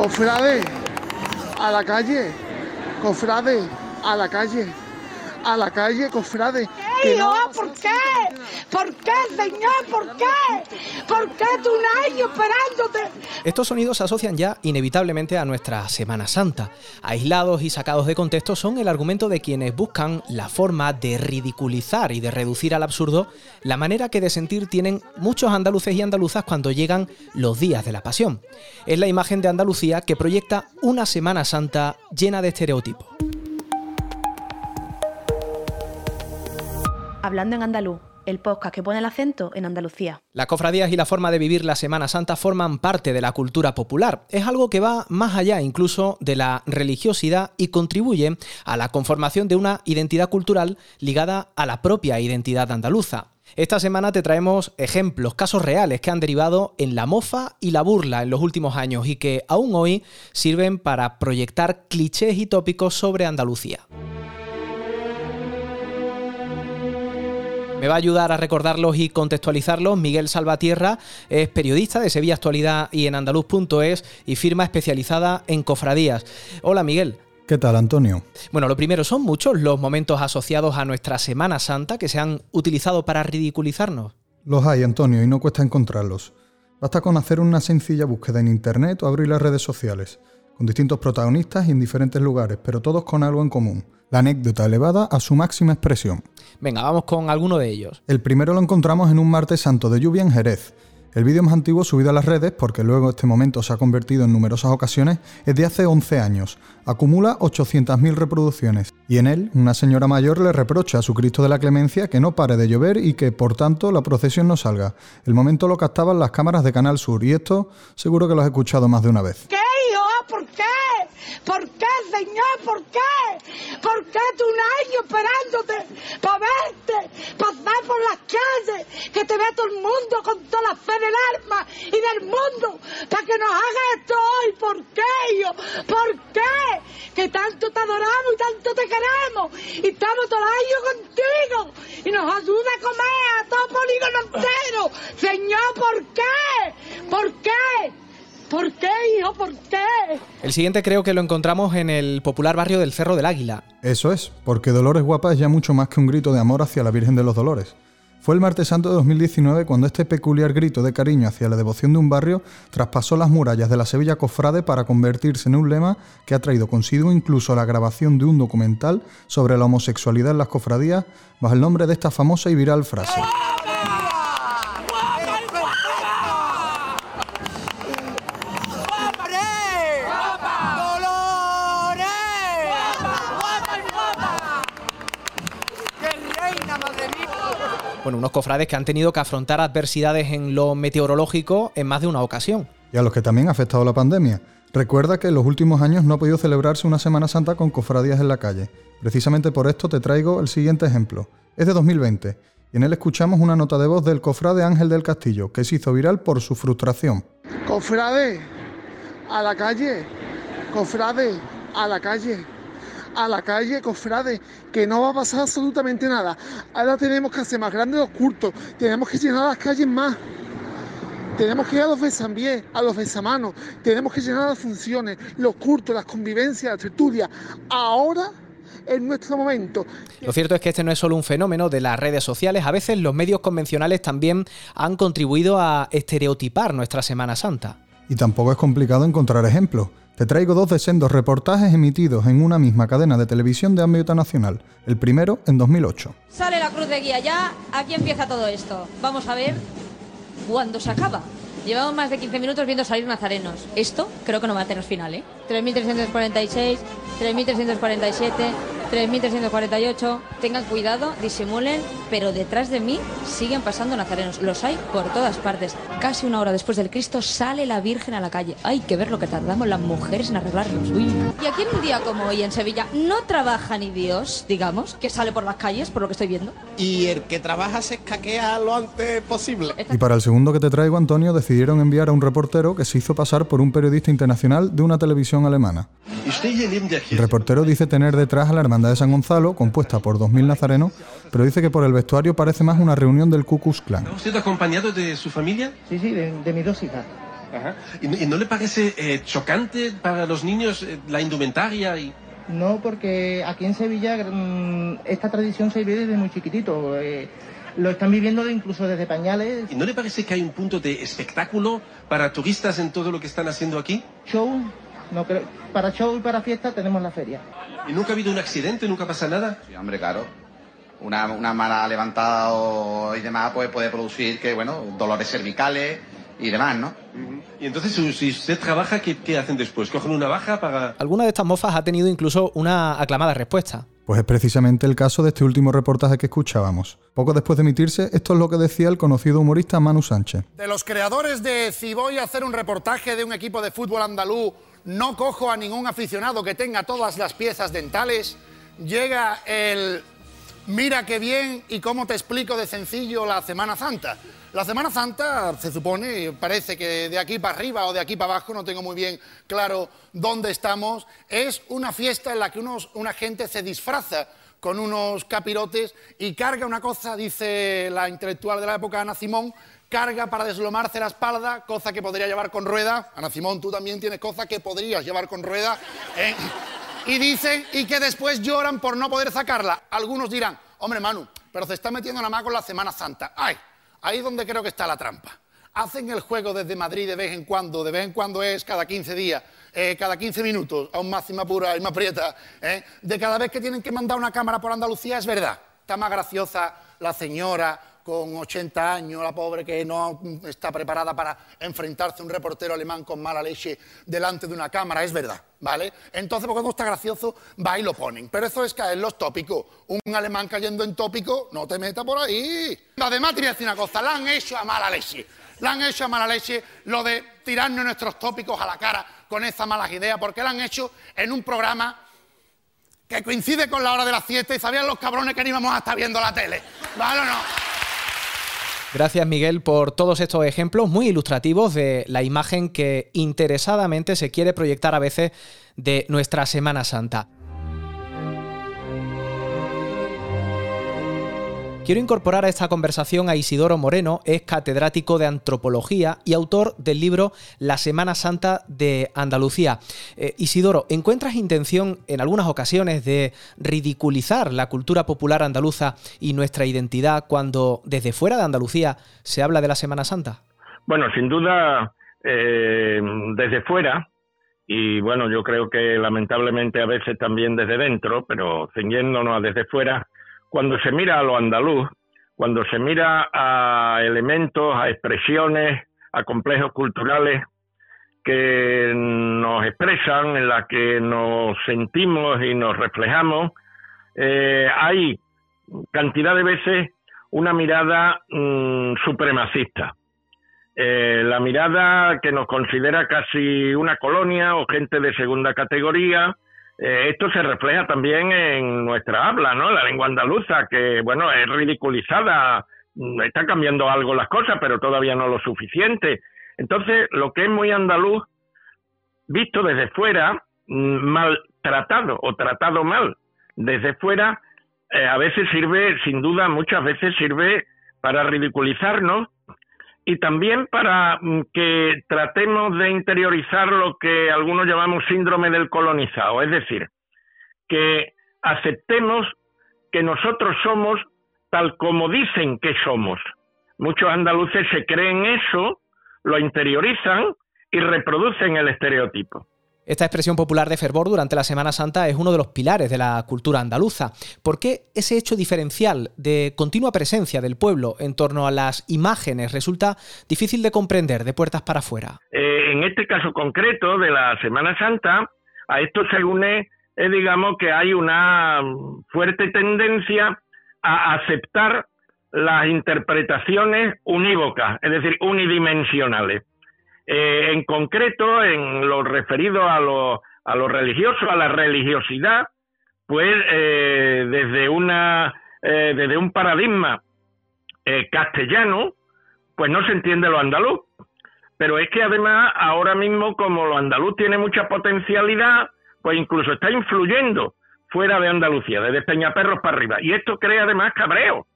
Cofrade, a la calle. Cofrade, a la calle. A la calle, cofrade. ¿Qué, ¿Por qué? ¿Por qué, señor? ¿Por qué? ¿Por qué tú un año esperándote? Estos sonidos se asocian ya inevitablemente a nuestra Semana Santa. Aislados y sacados de contexto son el argumento de quienes buscan la forma de ridiculizar y de reducir al absurdo la manera que de sentir tienen muchos andaluces y andaluzas cuando llegan los días de la pasión. Es la imagen de Andalucía que proyecta una Semana Santa llena de estereotipos. Hablando en andaluz, el podcast que pone el acento en Andalucía. Las cofradías y la forma de vivir la Semana Santa forman parte de la cultura popular. Es algo que va más allá incluso de la religiosidad y contribuye a la conformación de una identidad cultural ligada a la propia identidad andaluza. Esta semana te traemos ejemplos, casos reales que han derivado en la mofa y la burla en los últimos años y que aún hoy sirven para proyectar clichés y tópicos sobre Andalucía. Me va a ayudar a recordarlos y contextualizarlos. Miguel Salvatierra es periodista de Sevilla Actualidad y en andaluz.es y firma especializada en cofradías. Hola Miguel. ¿Qué tal, Antonio? Bueno, lo primero, ¿son muchos los momentos asociados a nuestra Semana Santa que se han utilizado para ridiculizarnos? Los hay, Antonio, y no cuesta encontrarlos. Basta con hacer una sencilla búsqueda en Internet o abrir las redes sociales, con distintos protagonistas y en diferentes lugares, pero todos con algo en común la anécdota elevada a su máxima expresión. Venga, vamos con alguno de ellos. El primero lo encontramos en un martes santo de lluvia en Jerez. El vídeo más antiguo subido a las redes, porque luego este momento se ha convertido en numerosas ocasiones, es de hace 11 años. Acumula 800.000 reproducciones. Y en él, una señora mayor le reprocha a su Cristo de la Clemencia que no pare de llover y que, por tanto, la procesión no salga. El momento lo captaban las cámaras de Canal Sur y esto seguro que lo has escuchado más de una vez. ¿Qué? ¿Por qué? ¿Por qué, señor? ¿Por qué? ¿Por qué tú un año esperándote para verte, pasar por las calles, que te vea todo el mundo con toda la fe del alma y del mundo, para que nos haga esto hoy? ¿Por qué, hijo? ¿Por qué? Que tanto te adoramos y tanto te queremos y estamos todo el año contigo y nos ayuda a comer a todo polígono entero. Señor, ¿por qué? ¿Por qué? ¿Por qué, hijo? ¿Por qué? El siguiente creo que lo encontramos en el popular barrio del Cerro del Águila. Eso es, porque Dolores Guapa es ya mucho más que un grito de amor hacia la Virgen de los Dolores. Fue el martes santo de 2019 cuando este peculiar grito de cariño hacia la devoción de un barrio traspasó las murallas de la Sevilla Cofrade para convertirse en un lema que ha traído consigo incluso la grabación de un documental sobre la homosexualidad en las cofradías bajo el nombre de esta famosa y viral frase. Bueno, unos cofrades que han tenido que afrontar adversidades en lo meteorológico en más de una ocasión. Y a los que también ha afectado la pandemia. Recuerda que en los últimos años no ha podido celebrarse una Semana Santa con cofradías en la calle. Precisamente por esto te traigo el siguiente ejemplo. Es de 2020 y en él escuchamos una nota de voz del cofrade Ángel del Castillo, que se hizo viral por su frustración. Cofrade, a la calle, cofrade, a la calle a la calle, cofrade, que no va a pasar absolutamente nada. Ahora tenemos que hacer más grandes los cultos, tenemos que llenar las calles más. Tenemos que ir a los besambíes, a los besamanos, tenemos que llenar las funciones, los cultos, las convivencias, las tertulias. Ahora es nuestro momento. Lo cierto es que este no es solo un fenómeno de las redes sociales, a veces los medios convencionales también han contribuido a estereotipar nuestra Semana Santa. Y tampoco es complicado encontrar ejemplos. Te traigo dos de sendos reportajes emitidos en una misma cadena de televisión de ámbito nacional, el primero en 2008. Sale la cruz de guía ya, aquí empieza todo esto. Vamos a ver cuándo se acaba. Llevamos más de 15 minutos viendo salir nazarenos. Esto creo que no va a tener final, ¿eh? 3.346, 3.347, 3.348. Tengan cuidado, disimulen, pero detrás de mí siguen pasando nazarenos. Los hay por todas partes. Casi una hora después del Cristo sale la Virgen a la calle. Hay que ver lo que tardamos las mujeres en arreglarnos. Y aquí en un día como hoy en Sevilla no trabaja ni Dios, digamos, que sale por las calles, por lo que estoy viendo. Y el que trabaja se escaquea lo antes posible. Y para el segundo que te traigo, Antonio, decidieron enviar a un reportero que se hizo pasar por un periodista internacional de una televisión alemana. El reportero dice tener detrás a la hermandad de San Gonzalo, compuesta por 2.000 nazarenos, pero dice que por el vestuario parece más una reunión del Ku Klux Klan. ¿Está usted acompañado de su familia? Sí, sí, de, mis dos hijas. ¿Y, no le parece eh, chocante para los niños eh, la indumentaria y...? No, porque aquí en Sevilla mm, esta tradición se vive desde muy chiquitito. Eh, lo están viviendo incluso desde pañales. ¿Y no le parece que hay un punto de espectáculo para turistas en todo lo que están haciendo aquí? Show, no creo. Para show y para fiesta tenemos la feria. ¿Y nunca ha habido un accidente? ¿Nunca pasa nada? Sí, hombre, claro. Una, una mala levantada y demás pues, puede producir que, bueno, dolores cervicales y demás, ¿no? Y entonces, si usted trabaja, ¿qué, ¿qué, hacen después? ¿Cogen una baja para...? Alguna de estas mofas ha tenido incluso una aclamada respuesta. Pues es precisamente el caso de este último reportaje que escuchábamos. Poco después de emitirse, esto es lo que decía el conocido humorista Manu Sánchez. De los creadores de Si voy a hacer un reportaje de un equipo de fútbol andaluz, no cojo a ningún aficionado que tenga todas las piezas dentales, llega el mira qué bien y cómo te explico de sencillo la Semana Santa. La Semana Santa se supone, parece que de aquí para arriba o de aquí para abajo, no tengo muy bien claro dónde estamos, es una fiesta en la que unos, una gente se disfraza con unos capirotes y carga una cosa, dice la intelectual de la época, Ana Simón, carga para deslomarse la espalda, cosa que podría llevar con rueda. Ana Simón, tú también tienes cosas que podrías llevar con rueda. ¿eh? Y dicen, y que después lloran por no poder sacarla. Algunos dirán, hombre Manu, pero se está metiendo nada más con la Semana Santa. ¡Ay! Ahí es donde creo que está la trampa. Hacen el juego desde Madrid de vez en cuando, de vez en cuando es cada 15 días, eh, cada 15 minutos, aún más y más pura y más prieta, eh, de cada vez que tienen que mandar una cámara por Andalucía, es verdad. Está más graciosa la señora con 80 años, la pobre que no está preparada para enfrentarse a un reportero alemán con mala leche delante de una cámara, es verdad, ¿vale? Entonces, porque no está gracioso, va y lo ponen. Pero eso es caer los tópicos. Un alemán cayendo en tópico, no te meta por ahí. Además, te voy a decir una cosa, la han hecho a mala leche. La han hecho a mala leche lo de tirarnos nuestros tópicos a la cara con esas malas ideas, porque la han hecho en un programa que coincide con la hora de la siesta y sabían los cabrones que no íbamos a estar viendo la tele. ¿Vale o no? Gracias Miguel por todos estos ejemplos muy ilustrativos de la imagen que interesadamente se quiere proyectar a veces de nuestra Semana Santa. Quiero incorporar a esta conversación a Isidoro Moreno, es catedrático de antropología y autor del libro La Semana Santa de Andalucía. Eh, Isidoro, ¿encuentras intención en algunas ocasiones de ridiculizar la cultura popular andaluza y nuestra identidad cuando desde fuera de Andalucía se habla de la Semana Santa? Bueno, sin duda, eh, desde fuera, y bueno, yo creo que lamentablemente a veces también desde dentro, pero ceñiéndonos a desde fuera, cuando se mira a lo andaluz, cuando se mira a elementos, a expresiones, a complejos culturales que nos expresan, en la que nos sentimos y nos reflejamos, eh, hay cantidad de veces una mirada mm, supremacista. Eh, la mirada que nos considera casi una colonia o gente de segunda categoría, eh, esto se refleja también en nuestra habla, ¿no? La lengua andaluza, que, bueno, es ridiculizada, mm, está cambiando algo las cosas, pero todavía no lo suficiente. Entonces, lo que es muy andaluz, visto desde fuera, mm, maltratado o tratado mal desde fuera, eh, a veces sirve, sin duda, muchas veces sirve para ridiculizarnos y también para mm, que tratemos de interiorizar lo que algunos llamamos síndrome del colonizado, es decir, que aceptemos que nosotros somos tal como dicen que somos. Muchos andaluces se creen eso, lo interiorizan y reproducen el estereotipo. Esta expresión popular de fervor durante la Semana Santa es uno de los pilares de la cultura andaluza. ¿Por qué ese hecho diferencial de continua presencia del pueblo en torno a las imágenes resulta difícil de comprender de puertas para afuera? Eh, en este caso concreto de la Semana Santa, a esto se une, eh, digamos, que hay una fuerte tendencia a aceptar las interpretaciones unívocas, es decir, unidimensionales. Eh, en concreto, en lo referido a lo, a lo religioso, a la religiosidad, pues eh, desde, una, eh, desde un paradigma castellano, pues no se entiende lo andaluz. Pero es que además, ahora mismo, como lo andaluz tiene mucha potencialidad, pues incluso está influyendo fuera de Andalucía, desde Peñaperros para arriba. Y esto crea además cabreo.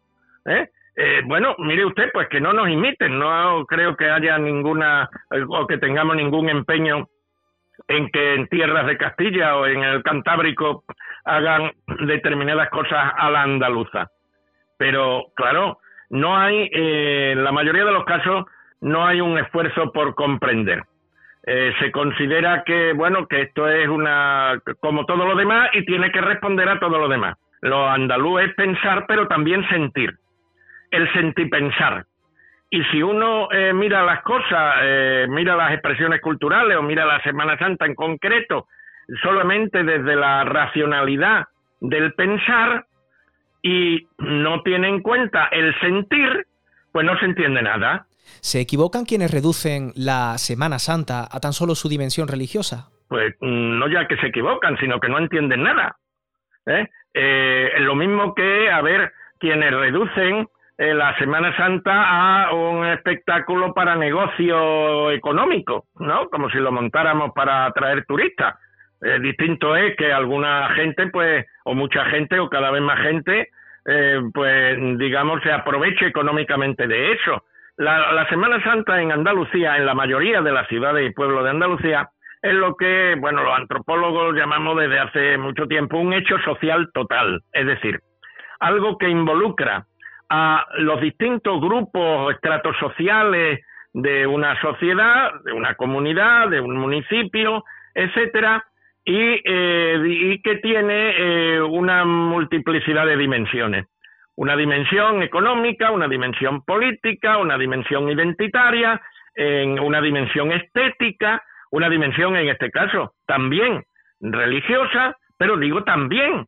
Eh, bueno, mire usted, pues que no nos imiten, no creo que haya ninguna o que tengamos ningún empeño en que en tierras de Castilla o en el Cantábrico hagan determinadas cosas a la andaluza. Pero, claro, no hay, eh, en la mayoría de los casos, no hay un esfuerzo por comprender. Eh, se considera que, bueno, que esto es una, como todo lo demás y tiene que responder a todo lo demás. Lo andaluz es pensar, pero también sentir. El sentir pensar. Y si uno eh, mira las cosas, eh, mira las expresiones culturales o mira la Semana Santa en concreto, solamente desde la racionalidad del pensar y no tiene en cuenta el sentir, pues no se entiende nada. ¿Se equivocan quienes reducen la Semana Santa a tan solo su dimensión religiosa? Pues mm, no ya que se equivocan, sino que no entienden nada. ¿eh? lo mismo que, a ver, quienes reducen la Semana Santa a un espectáculo para negocio económico, ¿no? Como si lo montáramos para atraer turistas. Eh, distinto es que alguna gente, pues, o mucha gente, o cada vez más gente, eh, pues, digamos, se aproveche económicamente de eso. La, la Semana Santa en Andalucía, en la mayoría de las ciudades y pueblos de Andalucía, es lo que, bueno, los antropólogos llamamos desde hace mucho tiempo un hecho social total, es decir, algo que involucra a los distintos grupos o estratos sociales de una sociedad, de una comunidad, de un municipio, etcétera, y, eh, y que tiene eh, una multiplicidad de dimensiones. Una dimensión económica, una dimensión política, una dimensión identitaria, en una dimensión estética, una dimensión en este caso también religiosa, pero digo también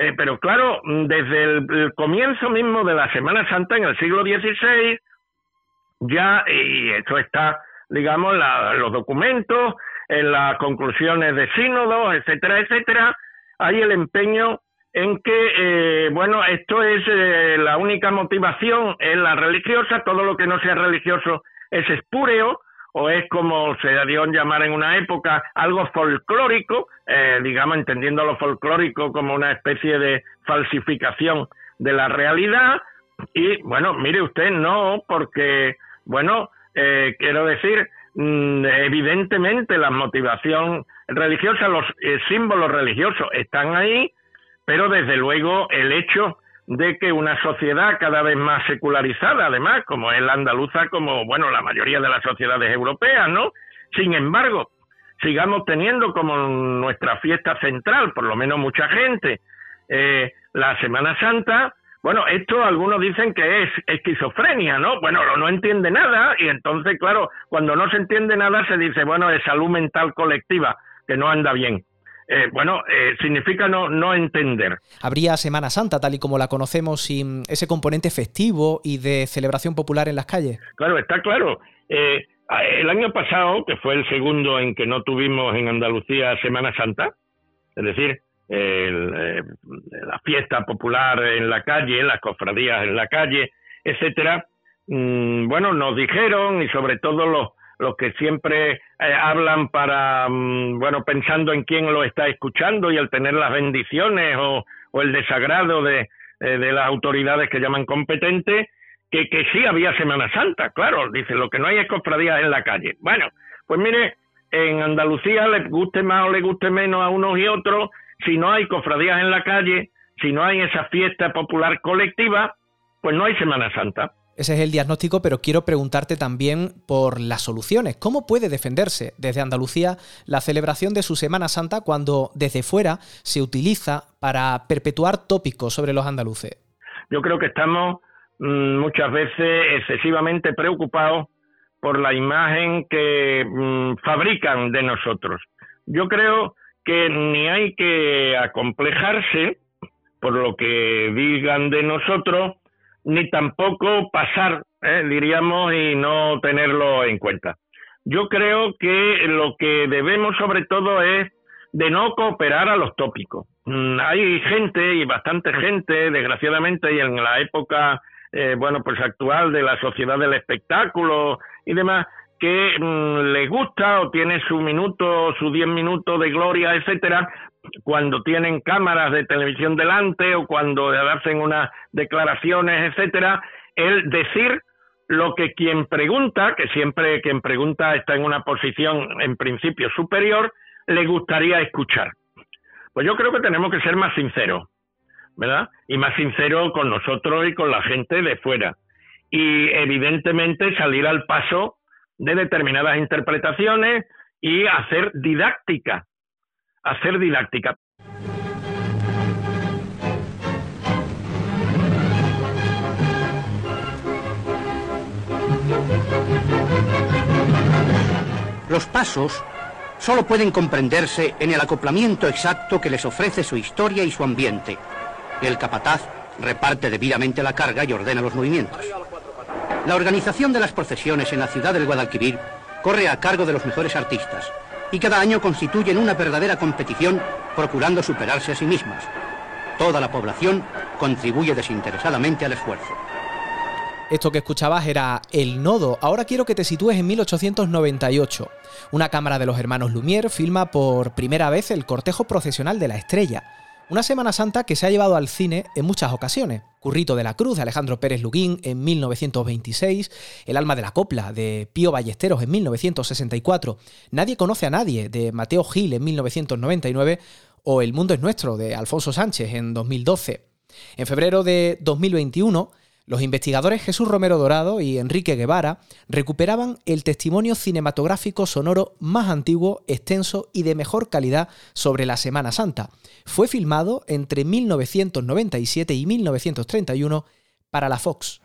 eh, pero claro, desde el, comienzo mismo de la Semana Santa en el siglo XVI, ya, y esto está, digamos, la, los documentos, en las conclusiones de sínodos, etcétera, etcétera, hay el empeño en que, eh, bueno, esto es eh, la única motivación, es la religiosa, todo lo que no sea religioso es espúreo, o es como se dio llamar en una época algo folclórico, eh, digamos entendiendo lo folclórico como una especie de falsificación de la realidad. Y bueno, mire usted, no, porque, bueno, eh, quiero decir, mm, evidentemente la motivación religiosa, los eh, símbolos religiosos están ahí, pero desde luego el hecho de que una sociedad cada vez más secularizada, además, como es la andaluza, como, bueno, la mayoría de las sociedades europeas, ¿no? Sin embargo, sigamos teniendo como nuestra fiesta central, por lo menos mucha gente, eh, la Semana Santa, bueno, esto algunos dicen que es esquizofrenia, ¿no? Bueno, no entiende nada y entonces, claro, cuando no se entiende nada se dice, bueno, es salud mental colectiva, que no anda bien. Eh, bueno, eh, significa no, no entender. ¿Habría Semana Santa tal y como la conocemos sin ese componente festivo y de celebración popular en las calles? Claro, está claro. Eh, el año pasado, que fue el segundo en que no tuvimos en Andalucía Semana Santa, es decir, la fiesta popular en la calle, las cofradías en la calle, etcétera, mm, bueno, nos dijeron y sobre todo los los que siempre eh, hablan para, mm, bueno, pensando en quién lo está escuchando y el tener las bendiciones o, el desagrado de, eh, de las autoridades que llaman competentes, que, que sí había Semana Santa, claro, dice, lo que no hay es cofradías en la calle. Bueno, pues mire, en Andalucía le guste más o le guste menos a unos y otros, si no hay cofradías en la calle, si no hay esa fiesta popular colectiva, pues no hay Semana Santa. Ese es el diagnóstico, pero quiero preguntarte también por las soluciones. ¿Cómo puede defenderse desde Andalucía la celebración de su Semana Santa cuando desde fuera se utiliza para perpetuar tópicos sobre los andaluces? Yo creo que estamos mm, muchas veces excesivamente preocupados por la imagen que mm, fabrican de nosotros. Yo creo que ni hay que acomplejarse por lo que digan de nosotros, ni tampoco pasar, eh, diríamos, y no tenerlo en cuenta. Yo creo que lo que debemos sobre todo es de no cooperar a los tópicos. Mm, hay gente y bastante gente, desgraciadamente, y en la época, eh, bueno, pues actual de la sociedad del espectáculo y demás, que mm, le gusta o tiene su minuto, su diez minutos de gloria, etcétera, cuando tienen cámaras de televisión delante o cuando hacen unas declaraciones, etcétera, el decir lo que quien pregunta, que siempre quien pregunta está en una posición en principio superior, le gustaría escuchar. Pues yo creo que tenemos que ser más sinceros, ¿verdad? Y más sinceros con nosotros y con la gente de fuera. Y evidentemente salir al paso de determinadas interpretaciones y hacer didáctica, hacer didáctica. Los pasos solo pueden comprenderse en el acoplamiento exacto que les ofrece su historia y su ambiente. El capataz reparte debidamente la carga y ordena los movimientos. La organización de las procesiones en la ciudad del Guadalquivir corre a cargo de los mejores artistas y cada año constituyen una verdadera competición procurando superarse a sí mismas. Toda la población contribuye desinteresadamente al esfuerzo. Esto que escuchabas era El Nodo. Ahora quiero que te sitúes en 1898. Una cámara de los hermanos Lumière filma por primera vez el cortejo procesional de la estrella. Una Semana Santa que se ha llevado al cine en muchas ocasiones. Currito de la Cruz de Alejandro Pérez Luguín en 1926, El alma de la copla de Pío Ballesteros en 1964, Nadie conoce a nadie de Mateo Gil en 1999 o El mundo es nuestro de Alfonso Sánchez en 2012. En febrero de 2021 los investigadores Jesús Romero Dorado y Enrique Guevara recuperaban el testimonio cinematográfico sonoro más antiguo, extenso y de mejor calidad sobre la Semana Santa. Fue filmado entre 1997 y 1931 para la Fox.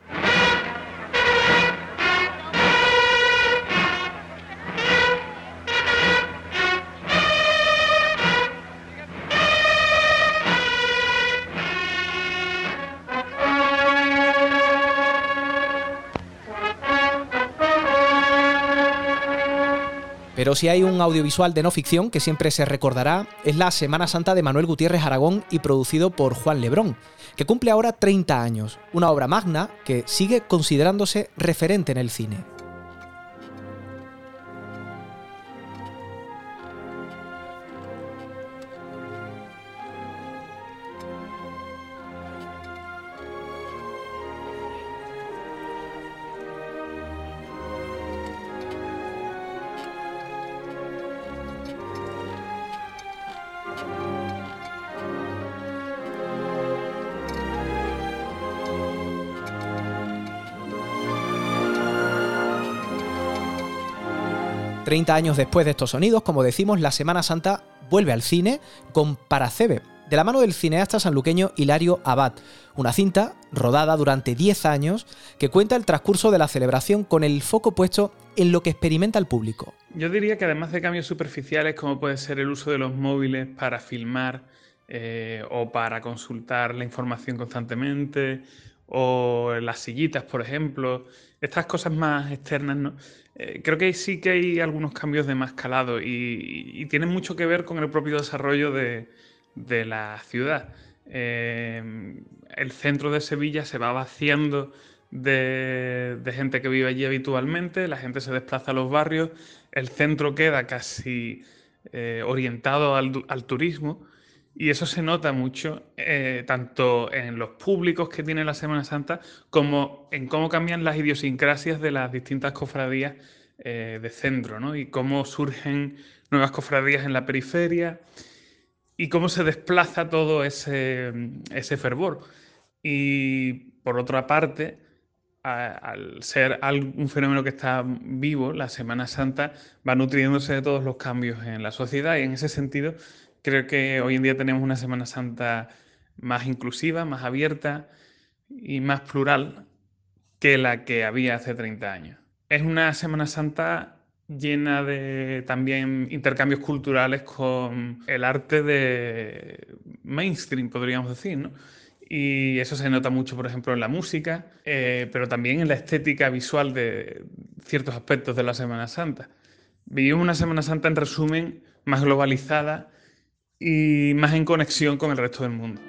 Pero si hay un audiovisual de no ficción que siempre se recordará, es la Semana Santa de Manuel Gutiérrez Aragón y producido por Juan Lebrón, que cumple ahora 30 años, una obra magna que sigue considerándose referente en el cine. 30 años después de estos sonidos, como decimos, la Semana Santa vuelve al cine con Paracebe, de la mano del cineasta sanluqueño Hilario Abad, una cinta rodada durante 10 años que cuenta el transcurso de la celebración con el foco puesto en lo que experimenta el público. Yo diría que además de cambios superficiales como puede ser el uso de los móviles para filmar eh, o para consultar la información constantemente o las sillitas, por ejemplo, estas cosas más externas, ¿no? Eh, creo que sí que hay algunos cambios de más calado y, tienen mucho que ver con el propio desarrollo de, la ciudad. Eh, el centro de Sevilla se va vaciando de, gente que vive allí habitualmente, la gente se desplaza a los barrios, el centro queda casi eh, orientado al turismo y eso se nota mucho eh, tanto en los públicos que tiene la Semana Santa como en cómo cambian las idiosincrasias de las distintas cofradías eh, de centro, ¿no? Y cómo surgen nuevas cofradías en la periferia y cómo se desplaza todo ese, ese fervor. Y por otra parte, al ser un fenómeno que está vivo, la Semana Santa va nutriéndose de todos los cambios en la sociedad y en ese sentido Creo que hoy en día tenemos una Semana Santa más inclusiva, más abierta y más plural que la que había hace 30 años. Es una Semana Santa llena de también intercambios culturales con el arte de mainstream, podríamos decir, ¿no? Y eso se nota mucho, por ejemplo, en la música, eh, pero también en la estética visual de ciertos aspectos de la Semana Santa. Vivimos una Semana Santa, en resumen, más globalizada, y más en conexión con el resto del mundo.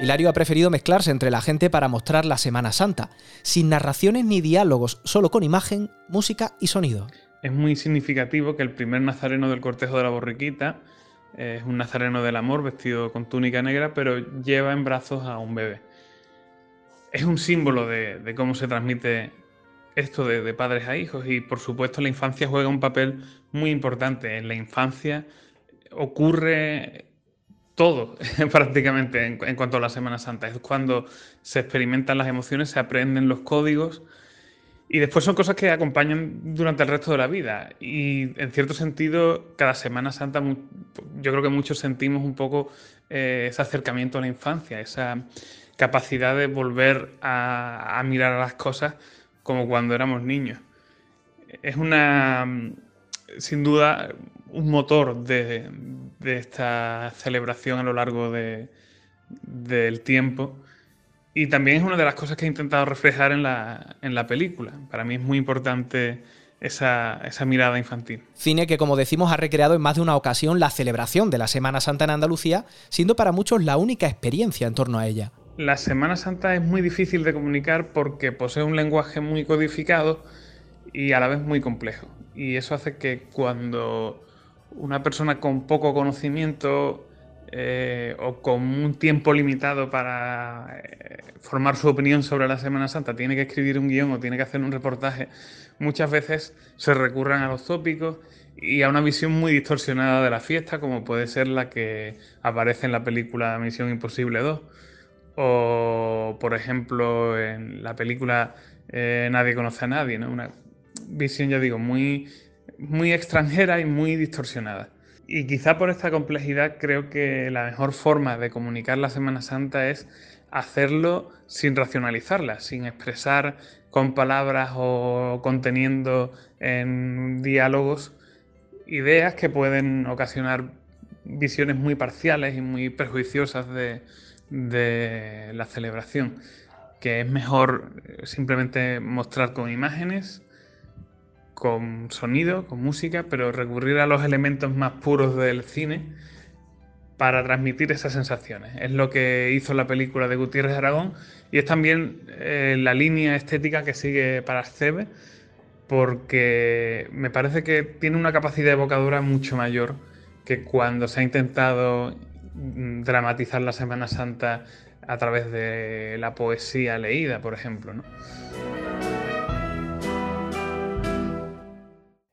Hilario ha preferido mezclarse entre la gente para mostrar la Semana Santa, sin narraciones ni diálogos, solo con imagen, música y sonido. Es muy significativo que el primer nazareno del cortejo de la borriquita es un nazareno del amor vestido con túnica negra, pero lleva en brazos a un bebé. Es un símbolo de, cómo se transmite esto de, padres a hijos y por supuesto la infancia juega un papel muy importante. En la infancia ocurre todo prácticamente en, cuanto a la Semana Santa. Es cuando se experimentan las emociones, se aprenden los códigos y después son cosas que acompañan durante el resto de la vida. Y en cierto sentido, cada Semana Santa yo creo que muchos sentimos un poco eh, ese acercamiento a la infancia, esa capacidad de volver a, mirar a las cosas como cuando éramos niños. Es una, sin duda, un motor de, esta celebración a lo largo del tiempo y también es una de las cosas que he intentado reflejar en la, película. Para mí es muy importante esa, mirada infantil. Cine que, como decimos, ha recreado en más de una ocasión la celebración de la Semana Santa en Andalucía, siendo para muchos la única experiencia en torno a ella. La Semana Santa es muy difícil de comunicar porque posee un lenguaje muy codificado y a la vez muy complejo. Y eso hace que cuando una persona con poco conocimiento eh, o con un tiempo limitado para eh, formar su opinión sobre la Semana Santa, tiene que escribir un guion o tiene que hacer un reportaje, muchas veces se recurran a los tópicos y a una visión muy distorsionada de la fiesta, como puede ser la que aparece en la película Misión Imposible 2, o por ejemplo en la película eh, Nadie conoce a nadie, ¿no? una visión, ya digo, muy, muy extranjera y muy distorsionada. Y quizá por esta complejidad creo que la mejor forma de comunicar la Semana Santa es hacerlo sin racionalizarla, sin expresar con palabras o conteniendo en diálogos ideas que pueden ocasionar visiones muy parciales y muy prejuiciosas de, de la celebración, que es mejor simplemente mostrar con imágenes con sonido, con música, pero recurrir a los elementos más puros del cine para transmitir esas sensaciones. Es lo que hizo la película de Gutiérrez Aragón y es también eh, la línea estética que sigue para Cebe, porque me parece que tiene una capacidad evocadora mucho mayor que cuando se ha intentado dramatizar la Semana Santa a través de la poesía leída, por ejemplo. ¿no?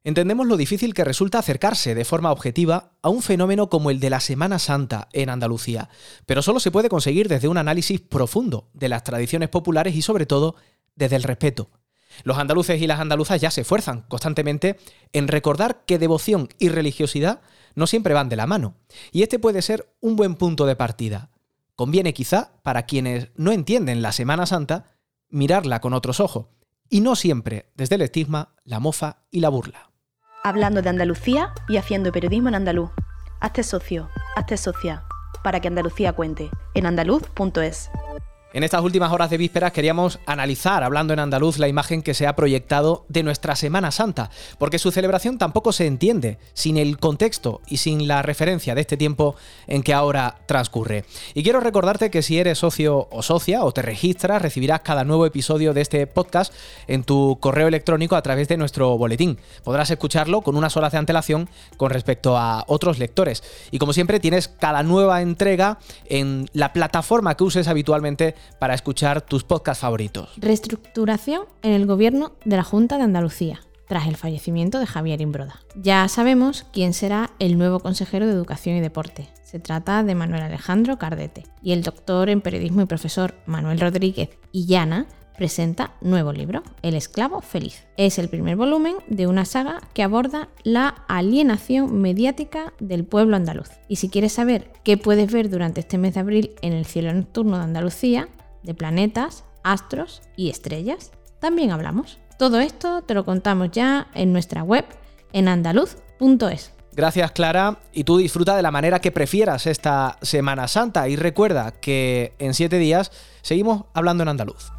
Entendemos lo difícil que resulta acercarse de forma objetiva a un fenómeno como el de la Semana Santa en Andalucía, pero solo se puede conseguir desde un análisis profundo de las tradiciones populares y sobre todo desde el respeto. Los andaluces y las andaluzas ya se esfuerzan constantemente en recordar que devoción y religiosidad no siempre van de la mano, y este puede ser un buen punto de partida. Conviene quizá, para quienes no entienden la Semana Santa, mirarla con otros ojos, y no siempre desde el estigma, la mofa y la burla hablando de Andalucía y haciendo periodismo en andaluz. Hazte socio, hazte socia, para que Andalucía cuente, en andaluz.es. En estas últimas horas de vísperas queríamos analizar, hablando en andaluz, la imagen que se ha proyectado de nuestra Semana Santa, porque su celebración tampoco se entiende sin el contexto y sin la referencia de este tiempo en que ahora transcurre. Y quiero recordarte que si eres socio o socia o te registras, recibirás cada nuevo episodio de este podcast en tu correo electrónico a través de nuestro boletín. Podrás escucharlo con unas horas de antelación con respecto a otros lectores. Y como siempre, tienes cada nueva entrega en la plataforma que uses habitualmente para escuchar tus podcasts favoritos. Reestructuración en el gobierno de la Junta de Andalucía tras el fallecimiento de Javier Imbroda. Ya sabemos quién será el nuevo consejero de Educación y Deporte. Se trata de Manuel Alejandro Cardete. Y el doctor en periodismo y profesor Manuel Rodríguez Illana presenta nuevo libro, El esclavo feliz. Es el primer volumen de una saga que aborda la alienación mediática del pueblo andaluz. Y si quieres saber qué puedes ver durante este mes de abril en el cielo nocturno de Andalucía, de planetas, astros y estrellas, también hablamos. Todo esto te lo contamos ya en nuestra web en andaluz.es. Gracias Clara y tú disfruta de la manera que prefieras esta Semana Santa y recuerda que en siete días seguimos hablando en andaluz.